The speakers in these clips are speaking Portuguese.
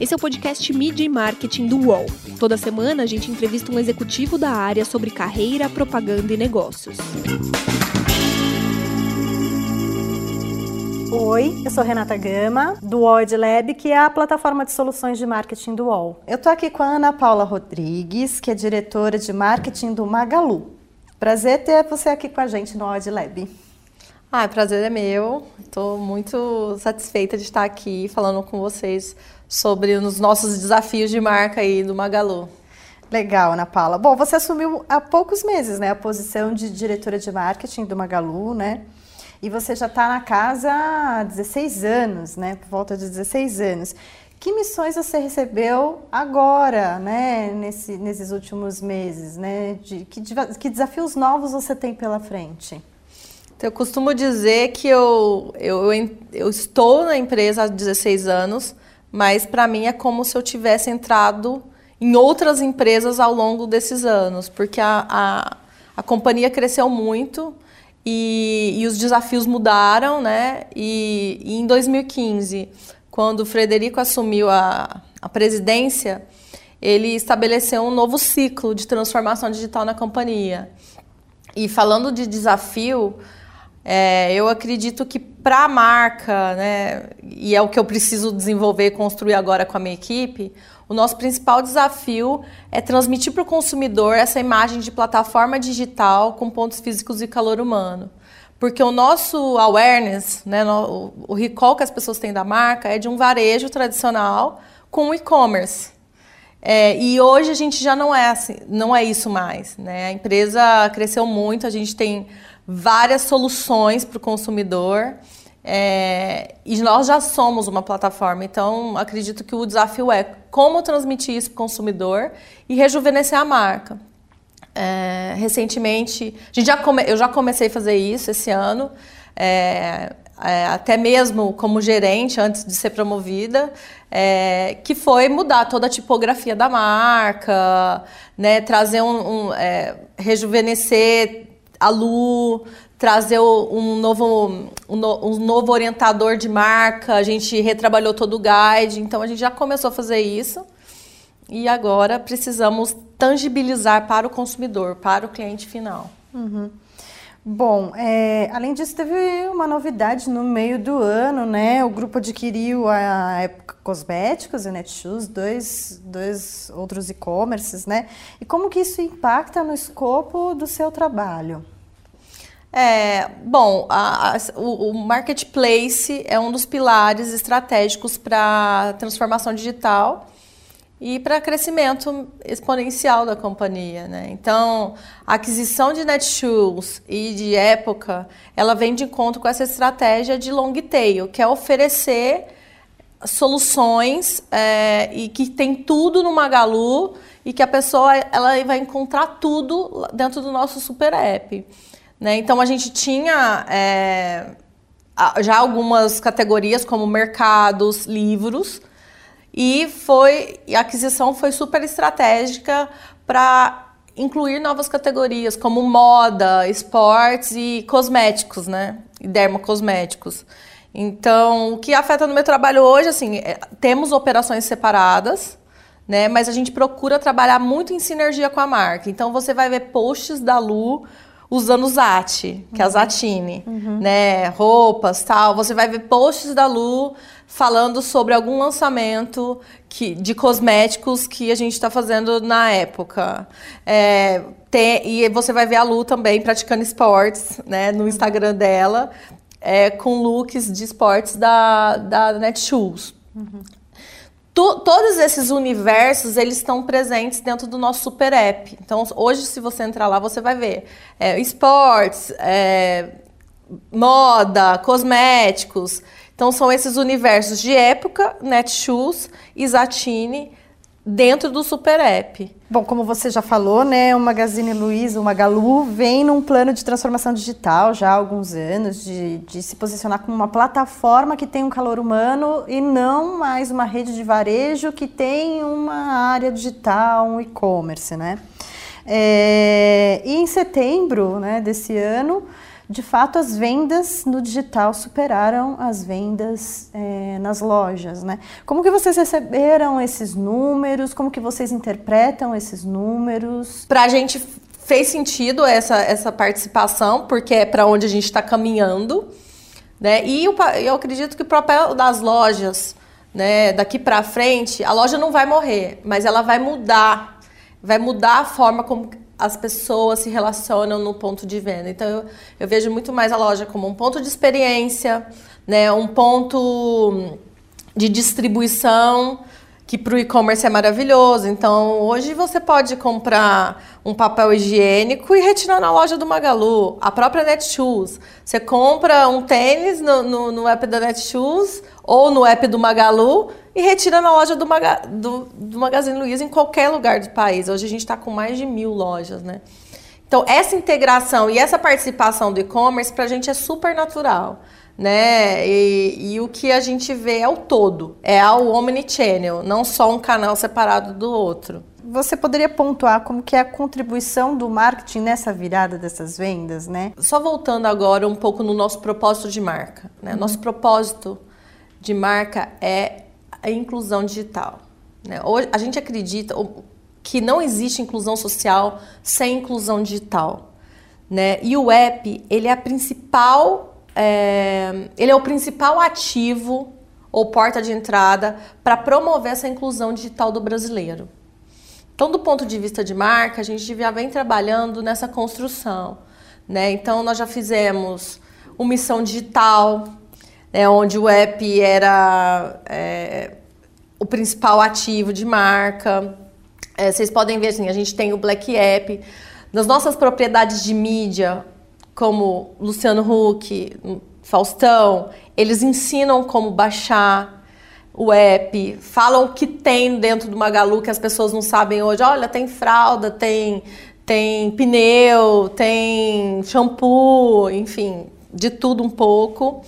Esse é o podcast Mídia e Marketing do UOL. Toda semana a gente entrevista um executivo da área sobre carreira, propaganda e negócios. Oi, eu sou Renata Gama, do UOL Lab, que é a plataforma de soluções de marketing do UOL. Eu tô aqui com a Ana Paula Rodrigues, que é diretora de marketing do Magalu. Prazer ter você aqui com a gente no UOL Lab. Ah, prazer é meu. Estou muito satisfeita de estar aqui falando com vocês sobre os nossos desafios de marca aí do Magalu. Legal, Ana Paula. Bom, você assumiu há poucos meses, né, a posição de diretora de marketing do Magalu, né? E você já está na casa há 16 anos, né? Por volta de 16 anos. Que missões você recebeu agora, né? Nesse, nesses últimos meses, né? De, que, que desafios novos você tem pela frente? Então, eu costumo dizer que eu, eu, eu estou na empresa há 16 anos, mas para mim é como se eu tivesse entrado em outras empresas ao longo desses anos, porque a, a, a companhia cresceu muito, e, e os desafios mudaram, né? E, e, em 2015, quando o Frederico assumiu a, a presidência, ele estabeleceu um novo ciclo de transformação digital na companhia. E falando de desafio, é, eu acredito que para a marca, né, e é o que eu preciso desenvolver e construir agora com a minha equipe, o nosso principal desafio é transmitir para o consumidor essa imagem de plataforma digital com pontos físicos e calor humano. Porque o nosso awareness, né, o recall que as pessoas têm da marca é de um varejo tradicional com e-commerce. É, e hoje a gente já não é assim, não é isso mais. Né? A empresa cresceu muito, a gente tem várias soluções para o consumidor. É, e nós já somos uma plataforma, então acredito que o desafio é como transmitir isso para o consumidor e rejuvenescer a marca. É, recentemente, já come, eu já comecei a fazer isso esse ano, é, até mesmo como gerente, antes de ser promovida, que foi mudar toda a tipografia da marca, né, trazer um, um rejuvenescer a Lu, trazer um novo, um, novo orientador de marca, a gente retrabalhou todo o guide, então a gente já começou a fazer isso. E agora precisamos tangibilizar para o consumidor, para o cliente final. Uhum. Bom, é, além disso, teve uma novidade no meio do ano, né? O grupo adquiriu a Época Cosméticos e Netshoes, dois, dois outros e-commerces, né? E como que isso impacta no escopo do seu trabalho? É, bom, a, a, o, o, marketplace é um dos pilares estratégicos para transformação digital e para crescimento exponencial da companhia. Né? Então, a aquisição de Netshoes e de Época, ela vem de encontro com essa estratégia de long tail, que é oferecer soluções é, e que tem tudo no Magalu e que a pessoa ela vai encontrar tudo dentro do nosso super app. Né? Então a gente tinha é, já algumas categorias como mercados, livros, e foi a aquisição foi super estratégica para incluir novas categorias como moda, esportes e cosméticos, né? E dermocosméticos. Então, o que afeta no meu trabalho hoje, assim, é, temos operações separadas, né? Mas a gente procura trabalhar muito em sinergia com a marca. Então, você vai ver posts da Lu usando Zati, que é a Zatine, uhum. né? Roupas, tal. Você vai ver posts da Lu falando sobre algum lançamento que, de cosméticos que a gente está fazendo na época. É, tem, e você vai ver a Lu também praticando esportes, né? No Instagram dela, é, com looks de esportes da, da Netshoes. Uhum todos esses universos eles estão presentes dentro do nosso super app. Então hoje se você entrar lá você vai ver é, esportes, é, moda, cosméticos. Então são esses universos de época, Netshoes, Isatine dentro do Super App. Bom, como você já falou, né, o Magazine Luiza, o Magalu, vem num plano de transformação digital já há alguns anos, de, de se posicionar como uma plataforma que tem um calor humano e não mais uma rede de varejo que tem uma área digital, um e-commerce, né? É, e em setembro né, desse ano, de fato as vendas no digital superaram as vendas é, nas lojas, né? Como que vocês receberam esses números? Como que vocês interpretam esses números? Para a gente fez sentido essa, essa participação, porque é para onde a gente está caminhando. Né? E eu, eu acredito que o papel das lojas, né, daqui para frente, a loja não vai morrer, mas ela vai mudar. Vai mudar a forma como as pessoas se relacionam no ponto de venda. Então eu, eu vejo muito mais a loja como um ponto de experiência, né, um ponto de distribuição que para o e-commerce é maravilhoso. Então, hoje você pode comprar um papel higiênico e retirar na loja do Magalu. A própria Netshoes. Você compra um tênis no, no, no app da Netshoes ou no app do Magalu e retira na loja do, Maga, do, do Magazine Luiza em qualquer lugar do país. Hoje a gente está com mais de mil lojas, né? Então, essa integração e essa participação do e-commerce para a gente é super natural né? E, e, o que a gente vê é o todo, é o omnichannel, não só um canal separado do outro. Você poderia pontuar como que é a contribuição do marketing nessa virada dessas vendas, né? Só voltando agora um pouco no nosso propósito de marca, né? Uhum. Nosso propósito de marca é a inclusão digital. Né? Hoje, a gente acredita que não existe inclusão social sem inclusão digital, né? E o app ele é a principal é, ele é o principal ativo ou porta de entrada para promover essa inclusão digital do brasileiro. Então, do ponto de vista de marca, a gente já vem trabalhando nessa construção. Né? Então, nós já fizemos uma missão digital, né, onde o app era é, o principal ativo de marca. É, vocês podem ver, assim, a gente tem o Black App. Nas nossas propriedades de mídia, como Luciano Huck, Faustão, eles ensinam como baixar o app, falam o que tem dentro do Magalu que as pessoas não sabem hoje. Olha, tem fralda, tem, tem pneu, tem shampoo, enfim, de tudo um pouco.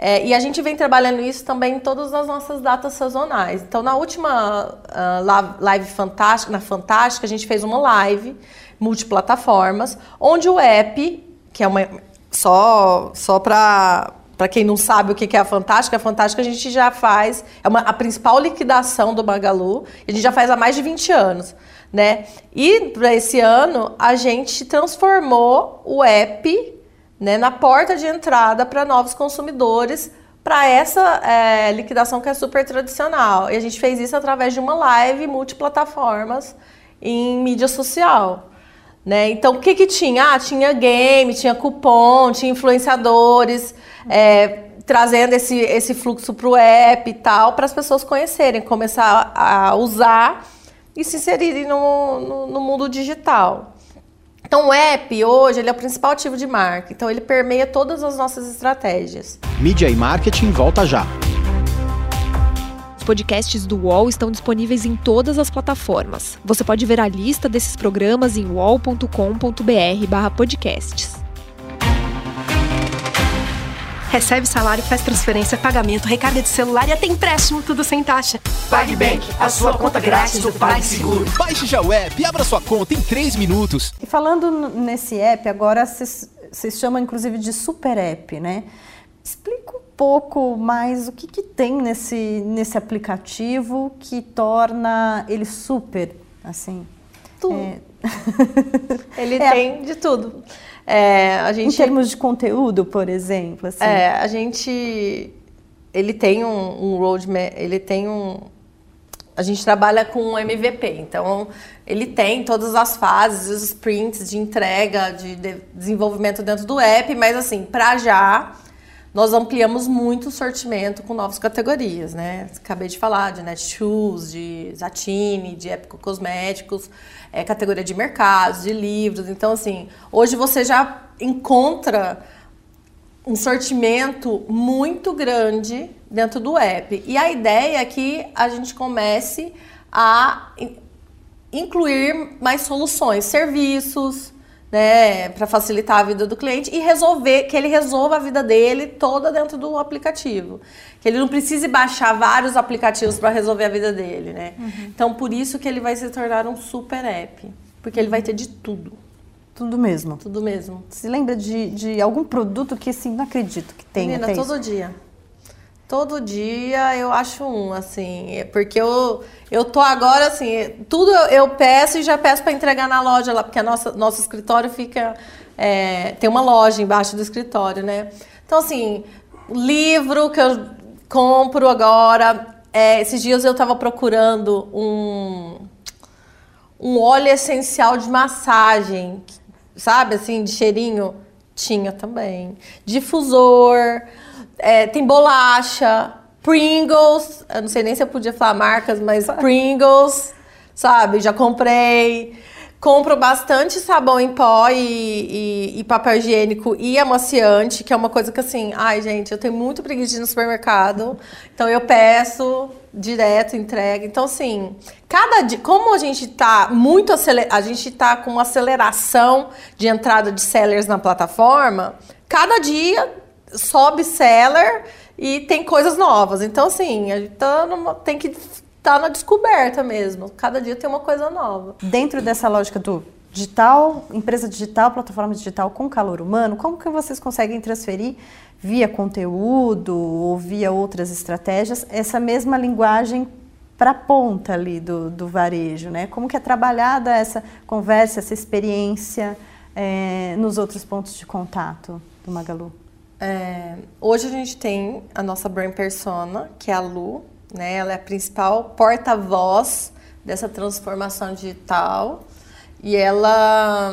É, e a gente vem trabalhando isso também em todas as nossas datas sazonais. Então, na última uh, live fantástica, na Fantástica, a gente fez uma live multiplataformas, onde o app que é uma só só para para quem não sabe o que é a Fantástica, a Fantástica a gente já faz, é uma, a principal liquidação do Magalu, a gente já faz há mais de 20 anos, né? E para esse ano a gente transformou o app né, na porta de entrada para novos consumidores para essa é, liquidação que é super tradicional. E a gente fez isso através de uma live multiplataformas em mídia social. Né? Então, o que, que tinha? Ah, tinha game, tinha cupom, tinha influenciadores é, trazendo esse, esse fluxo para o app e tal, para as pessoas conhecerem, começar a usar e se inserirem no, no, no mundo digital. Então, o app hoje ele é o principal ativo de marca, então ele permeia todas as nossas estratégias. Mídia e marketing volta já podcasts do UOL estão disponíveis em todas as plataformas. Você pode ver a lista desses programas em uol.com.br/podcasts. Recebe salário, faz transferência, pagamento, recarga de celular e até empréstimo, tudo sem taxa. PagBank, a sua conta grátis do PagSeguro. Baixe já o app e abra sua conta em 3 minutos. E falando nesse app, agora vocês chamam inclusive de super app, né? Explica um pouco mais o que, que tem nesse, nesse aplicativo que torna ele super, assim? Tudo. É... ele é. tem de tudo. É, a gente... Em termos de conteúdo, por exemplo, assim. É, a gente... Ele tem um, um roadmap, ele tem um... A gente trabalha com um MVP, então ele tem todas as fases, os sprints de entrega, de, de desenvolvimento dentro do app, mas assim, para já nós ampliamos muito o sortimento com novas categorias, né? Acabei de falar de Netshoes, de Zatini, de Épico Cosméticos, é, categoria de mercados, de livros. Então, assim, hoje você já encontra um sortimento muito grande dentro do app. E a ideia é que a gente comece a incluir mais soluções, serviços, né, para facilitar a vida do cliente e resolver que ele resolva a vida dele toda dentro do aplicativo, que ele não precise baixar vários aplicativos para resolver a vida dele, né? Uhum. Então por isso que ele vai se tornar um super app, porque ele vai ter de tudo. Tudo mesmo. Tudo mesmo. Você lembra de, de algum produto que assim, não acredito que tenha? Menina, todo isso? dia. Todo dia eu acho um, assim, porque eu, eu tô agora, assim, tudo eu, eu peço e já peço para entregar na loja lá, porque a nossa, nosso escritório fica, é, tem uma loja embaixo do escritório, né? Então, assim, livro que eu compro agora, é, esses dias eu tava procurando um, um óleo essencial de massagem, sabe, assim, de cheirinho, tinha também. Difusor, é, tem bolacha, Pringles, eu não sei nem se eu podia falar marcas, mas Pringles, sabe? Já comprei. Compro bastante sabão em pó e, e, e, papel higiênico e amaciante, que é uma coisa que assim, ai gente, eu tenho muito preguiça de ir no supermercado, então eu peço direto, entrega. Então assim, cada dia, como a gente tá muito aceler, a gente tá com uma aceleração de entrada de sellers na plataforma, cada dia sobe seller e tem coisas novas. Então, assim, a gente tá numa, tem que estar tá na descoberta mesmo. Cada dia tem uma coisa nova. Dentro dessa lógica do digital, empresa digital, plataforma digital com calor humano, como que vocês conseguem transferir via conteúdo ou via outras estratégias essa mesma linguagem para ponta ali do, do varejo, né? Como que é trabalhada essa conversa, essa experiência é, nos outros pontos de contato do Magalu? É, hoje a gente tem a nossa brand persona, que é a Lu, né? Ela é a principal porta-voz dessa transformação digital e ela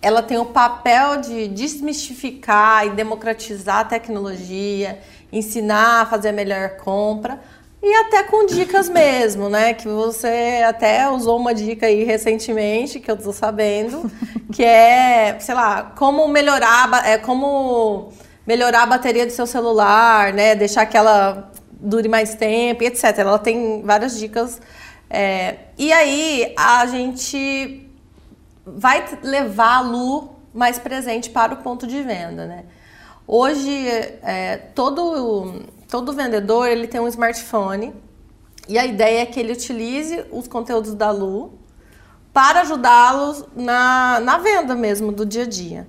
ela tem o papel de desmistificar e democratizar a tecnologia, ensinar a fazer a melhor compra e até com dicas mesmo, né? Que você até usou uma dica aí recentemente, que eu tô sabendo, que é, sei lá, como melhorar, é, como melhorar a bateria do seu celular, né? Deixar que ela dure mais tempo, etc. Ela tem várias dicas. É, e aí a gente vai levar a Lu mais presente para o ponto de venda, né? Hoje, é, todo todo vendedor ele tem um smartphone e a ideia é que ele utilize os conteúdos da Lu para ajudá-los na, na venda mesmo do dia a dia,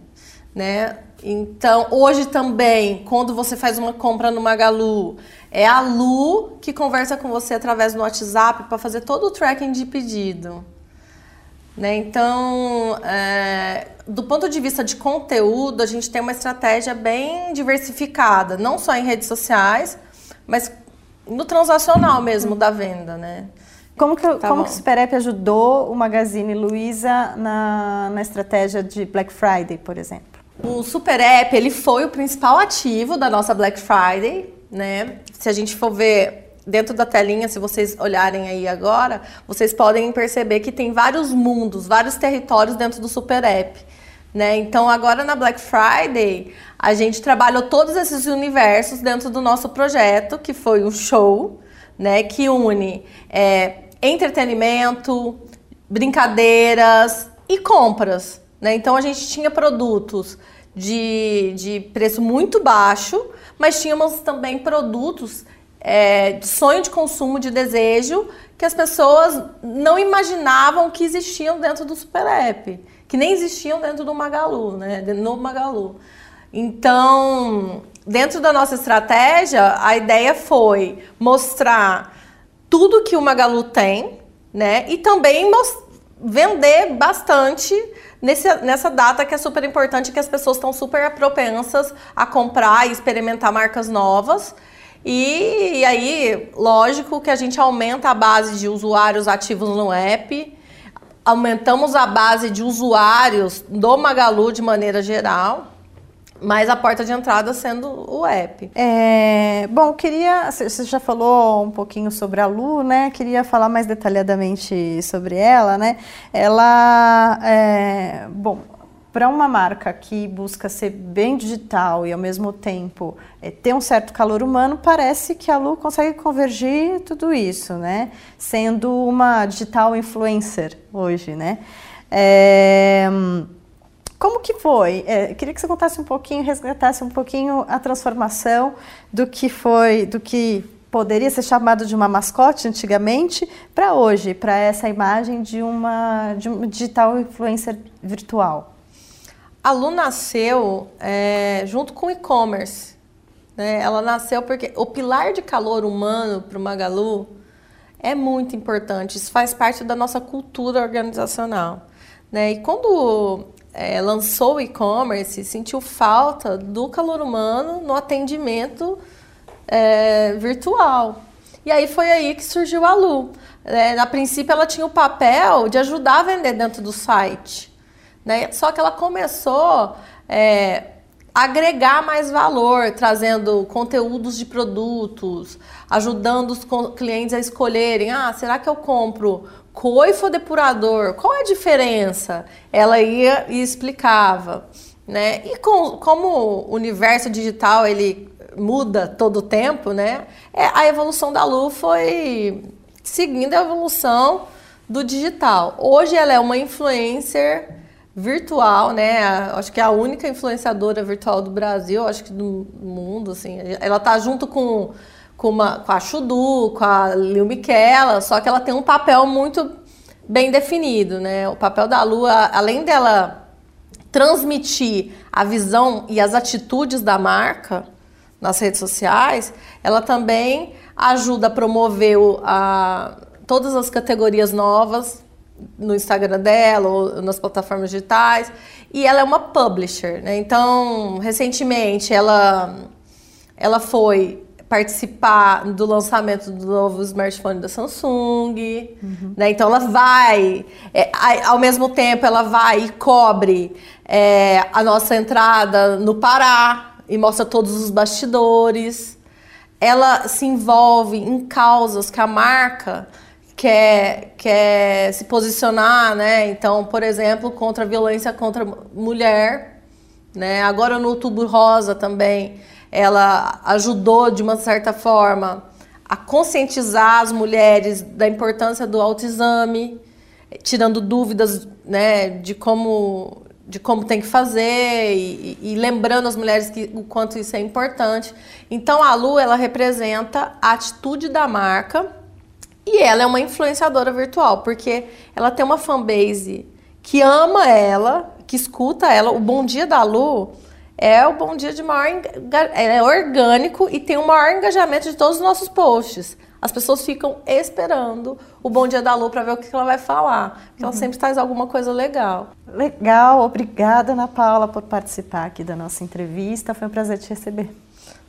né? Então, hoje também, quando você faz uma compra no Magalu, é a Lu que conversa com você através do WhatsApp para fazer todo o tracking de pedido. Né? Então, é, do ponto de vista de conteúdo, a gente tem uma estratégia bem diversificada, não só em redes sociais, mas no transacional mesmo da venda, né? Como que, tá como que o Superep ajudou o Magazine Luiza na, na estratégia de Black Friday, por exemplo? O Superep, ele foi o principal ativo da nossa Black Friday, né? Se a gente for ver dentro da telinha, se vocês olharem aí agora, vocês podem perceber que tem vários mundos, vários territórios dentro do Super App. Né? Então, agora na Black Friday, a gente trabalhou todos esses universos dentro do nosso projeto, que foi um show, né? que une é, entretenimento, brincadeiras e compras. Né? Então, a gente tinha produtos de, de preço muito baixo, mas tínhamos também produtos é, sonho de consumo, de desejo, que as pessoas não imaginavam que existiam dentro do Super App, que nem existiam dentro do Magalu, né? No Magalu. Então, dentro da nossa estratégia, a ideia foi mostrar tudo que o Magalu tem, né? E também vender bastante nesse, nessa data que é super importante, que as pessoas estão super propensas a comprar e experimentar marcas novas. E, e aí, lógico que a gente aumenta a base de usuários ativos no app, aumentamos a base de usuários do Magalu de maneira geral, mas a porta de entrada sendo o app. É, bom, queria. Você já falou um pouquinho sobre a Lu, né? Queria falar mais detalhadamente sobre ela, né? Ela. É, bom, para uma marca que busca ser bem digital e ao mesmo tempo é, ter um certo calor humano, parece que a Lu consegue convergir tudo isso, né? Sendo uma digital influencer hoje, né? É, como que foi? É, queria que você contasse um pouquinho, resgatasse um pouquinho a transformação do que foi, do que poderia ser chamado de uma mascote antigamente para hoje, para essa imagem de uma, de uma digital influencer virtual? A Lu nasceu é, junto com o e-commerce. Né? Ela nasceu porque o pilar de calor humano para o Magalu é muito importante. Isso faz parte da nossa cultura organizacional. Né? E quando é, lançou o e-commerce, sentiu falta do calor humano no atendimento é, virtual. E aí foi aí que surgiu a Lu. É, na princípio, ela tinha o papel de ajudar a vender dentro do site. Né? Só que ela começou é, a agregar mais valor, trazendo conteúdos de produtos, ajudando os clientes a escolherem: ah, será que eu compro coifo depurador? Qual é a diferença? Ela ia e explicava. Né? E com, como o universo digital ele muda todo o tempo, né? É, a evolução da Lu foi seguindo a evolução do digital. Hoje ela é uma influencer virtual, né? Acho que é a única influenciadora virtual do Brasil, acho que do mundo, assim. Ela tá junto com, com, uma, com a Chudu, com a Lil Miquela, só que ela tem um papel muito bem definido, né? O papel da Lu, além dela transmitir a visão e as atitudes da marca, nas redes sociais, ela também ajuda a promover o, a, todas as categorias novas no Instagram dela ou nas plataformas digitais. E ela é uma publisher, né? Então, recentemente ela, ela foi participar do lançamento do novo smartphone da Samsung, uhum. né? Então ela vai, é, ao mesmo tempo ela vai e cobre é, a nossa entrada no Pará, e mostra todos os bastidores. Ela se envolve em causas que a marca quer, quer se posicionar, né? Então, por exemplo, contra a violência contra a mulher, né? Agora no Outubro Rosa também, ela ajudou de uma certa forma a conscientizar as mulheres da importância do autoexame, tirando dúvidas, né, de como de como tem que fazer e, e, lembrando as mulheres que o quanto isso é importante. Então a Lu ela representa a atitude da marca e ela é uma influenciadora virtual porque ela tem uma fanbase que ama ela, que escuta ela. O Bom Dia da Lu é o Bom Dia de maior é orgânico e tem o maior engajamento de todos os nossos posts. As pessoas ficam esperando o Bom Dia da Lu para ver o que ela vai falar. Porque uhum. ela sempre traz alguma coisa legal. Legal, obrigada, Ana Paula, por participar aqui da nossa entrevista. Foi um prazer te receber.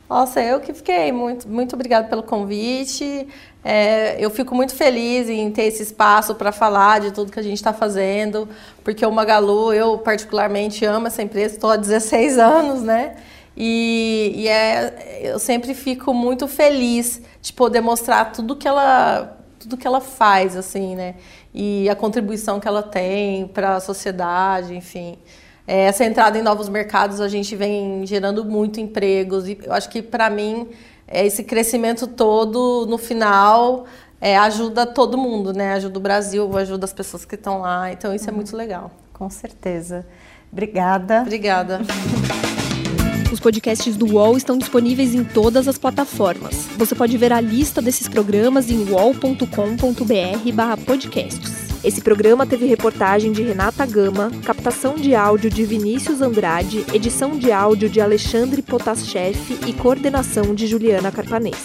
Nossa, eu que fiquei. Muito, muito obrigada pelo convite. É, eu fico muito feliz em ter esse espaço para falar de tudo que a gente está fazendo, porque o Magalu, eu particularmente amo essa empresa, estou há 16 anos, né? E, e é, eu sempre fico muito feliz de poder mostrar tudo que ela tudo que ela faz assim né e a contribuição que ela tem para a sociedade enfim essa entrada em novos mercados a gente vem gerando muito empregos e eu acho que para mim é, esse crescimento todo no final é, ajuda todo mundo né? Ajuda o Brasil ajuda as pessoas que estão lá então isso é muito legal. Com certeza. Obrigada. Obrigada. Os podcasts do UOL estão disponíveis em todas as plataformas. Você pode ver a lista desses programas em uol.com.br/podcasts. Esse programa teve reportagem de Renata Gama, captação de áudio de Vinícius Andrade, edição de áudio de Alexandre Potascheff e coordenação de Juliana Carpanês.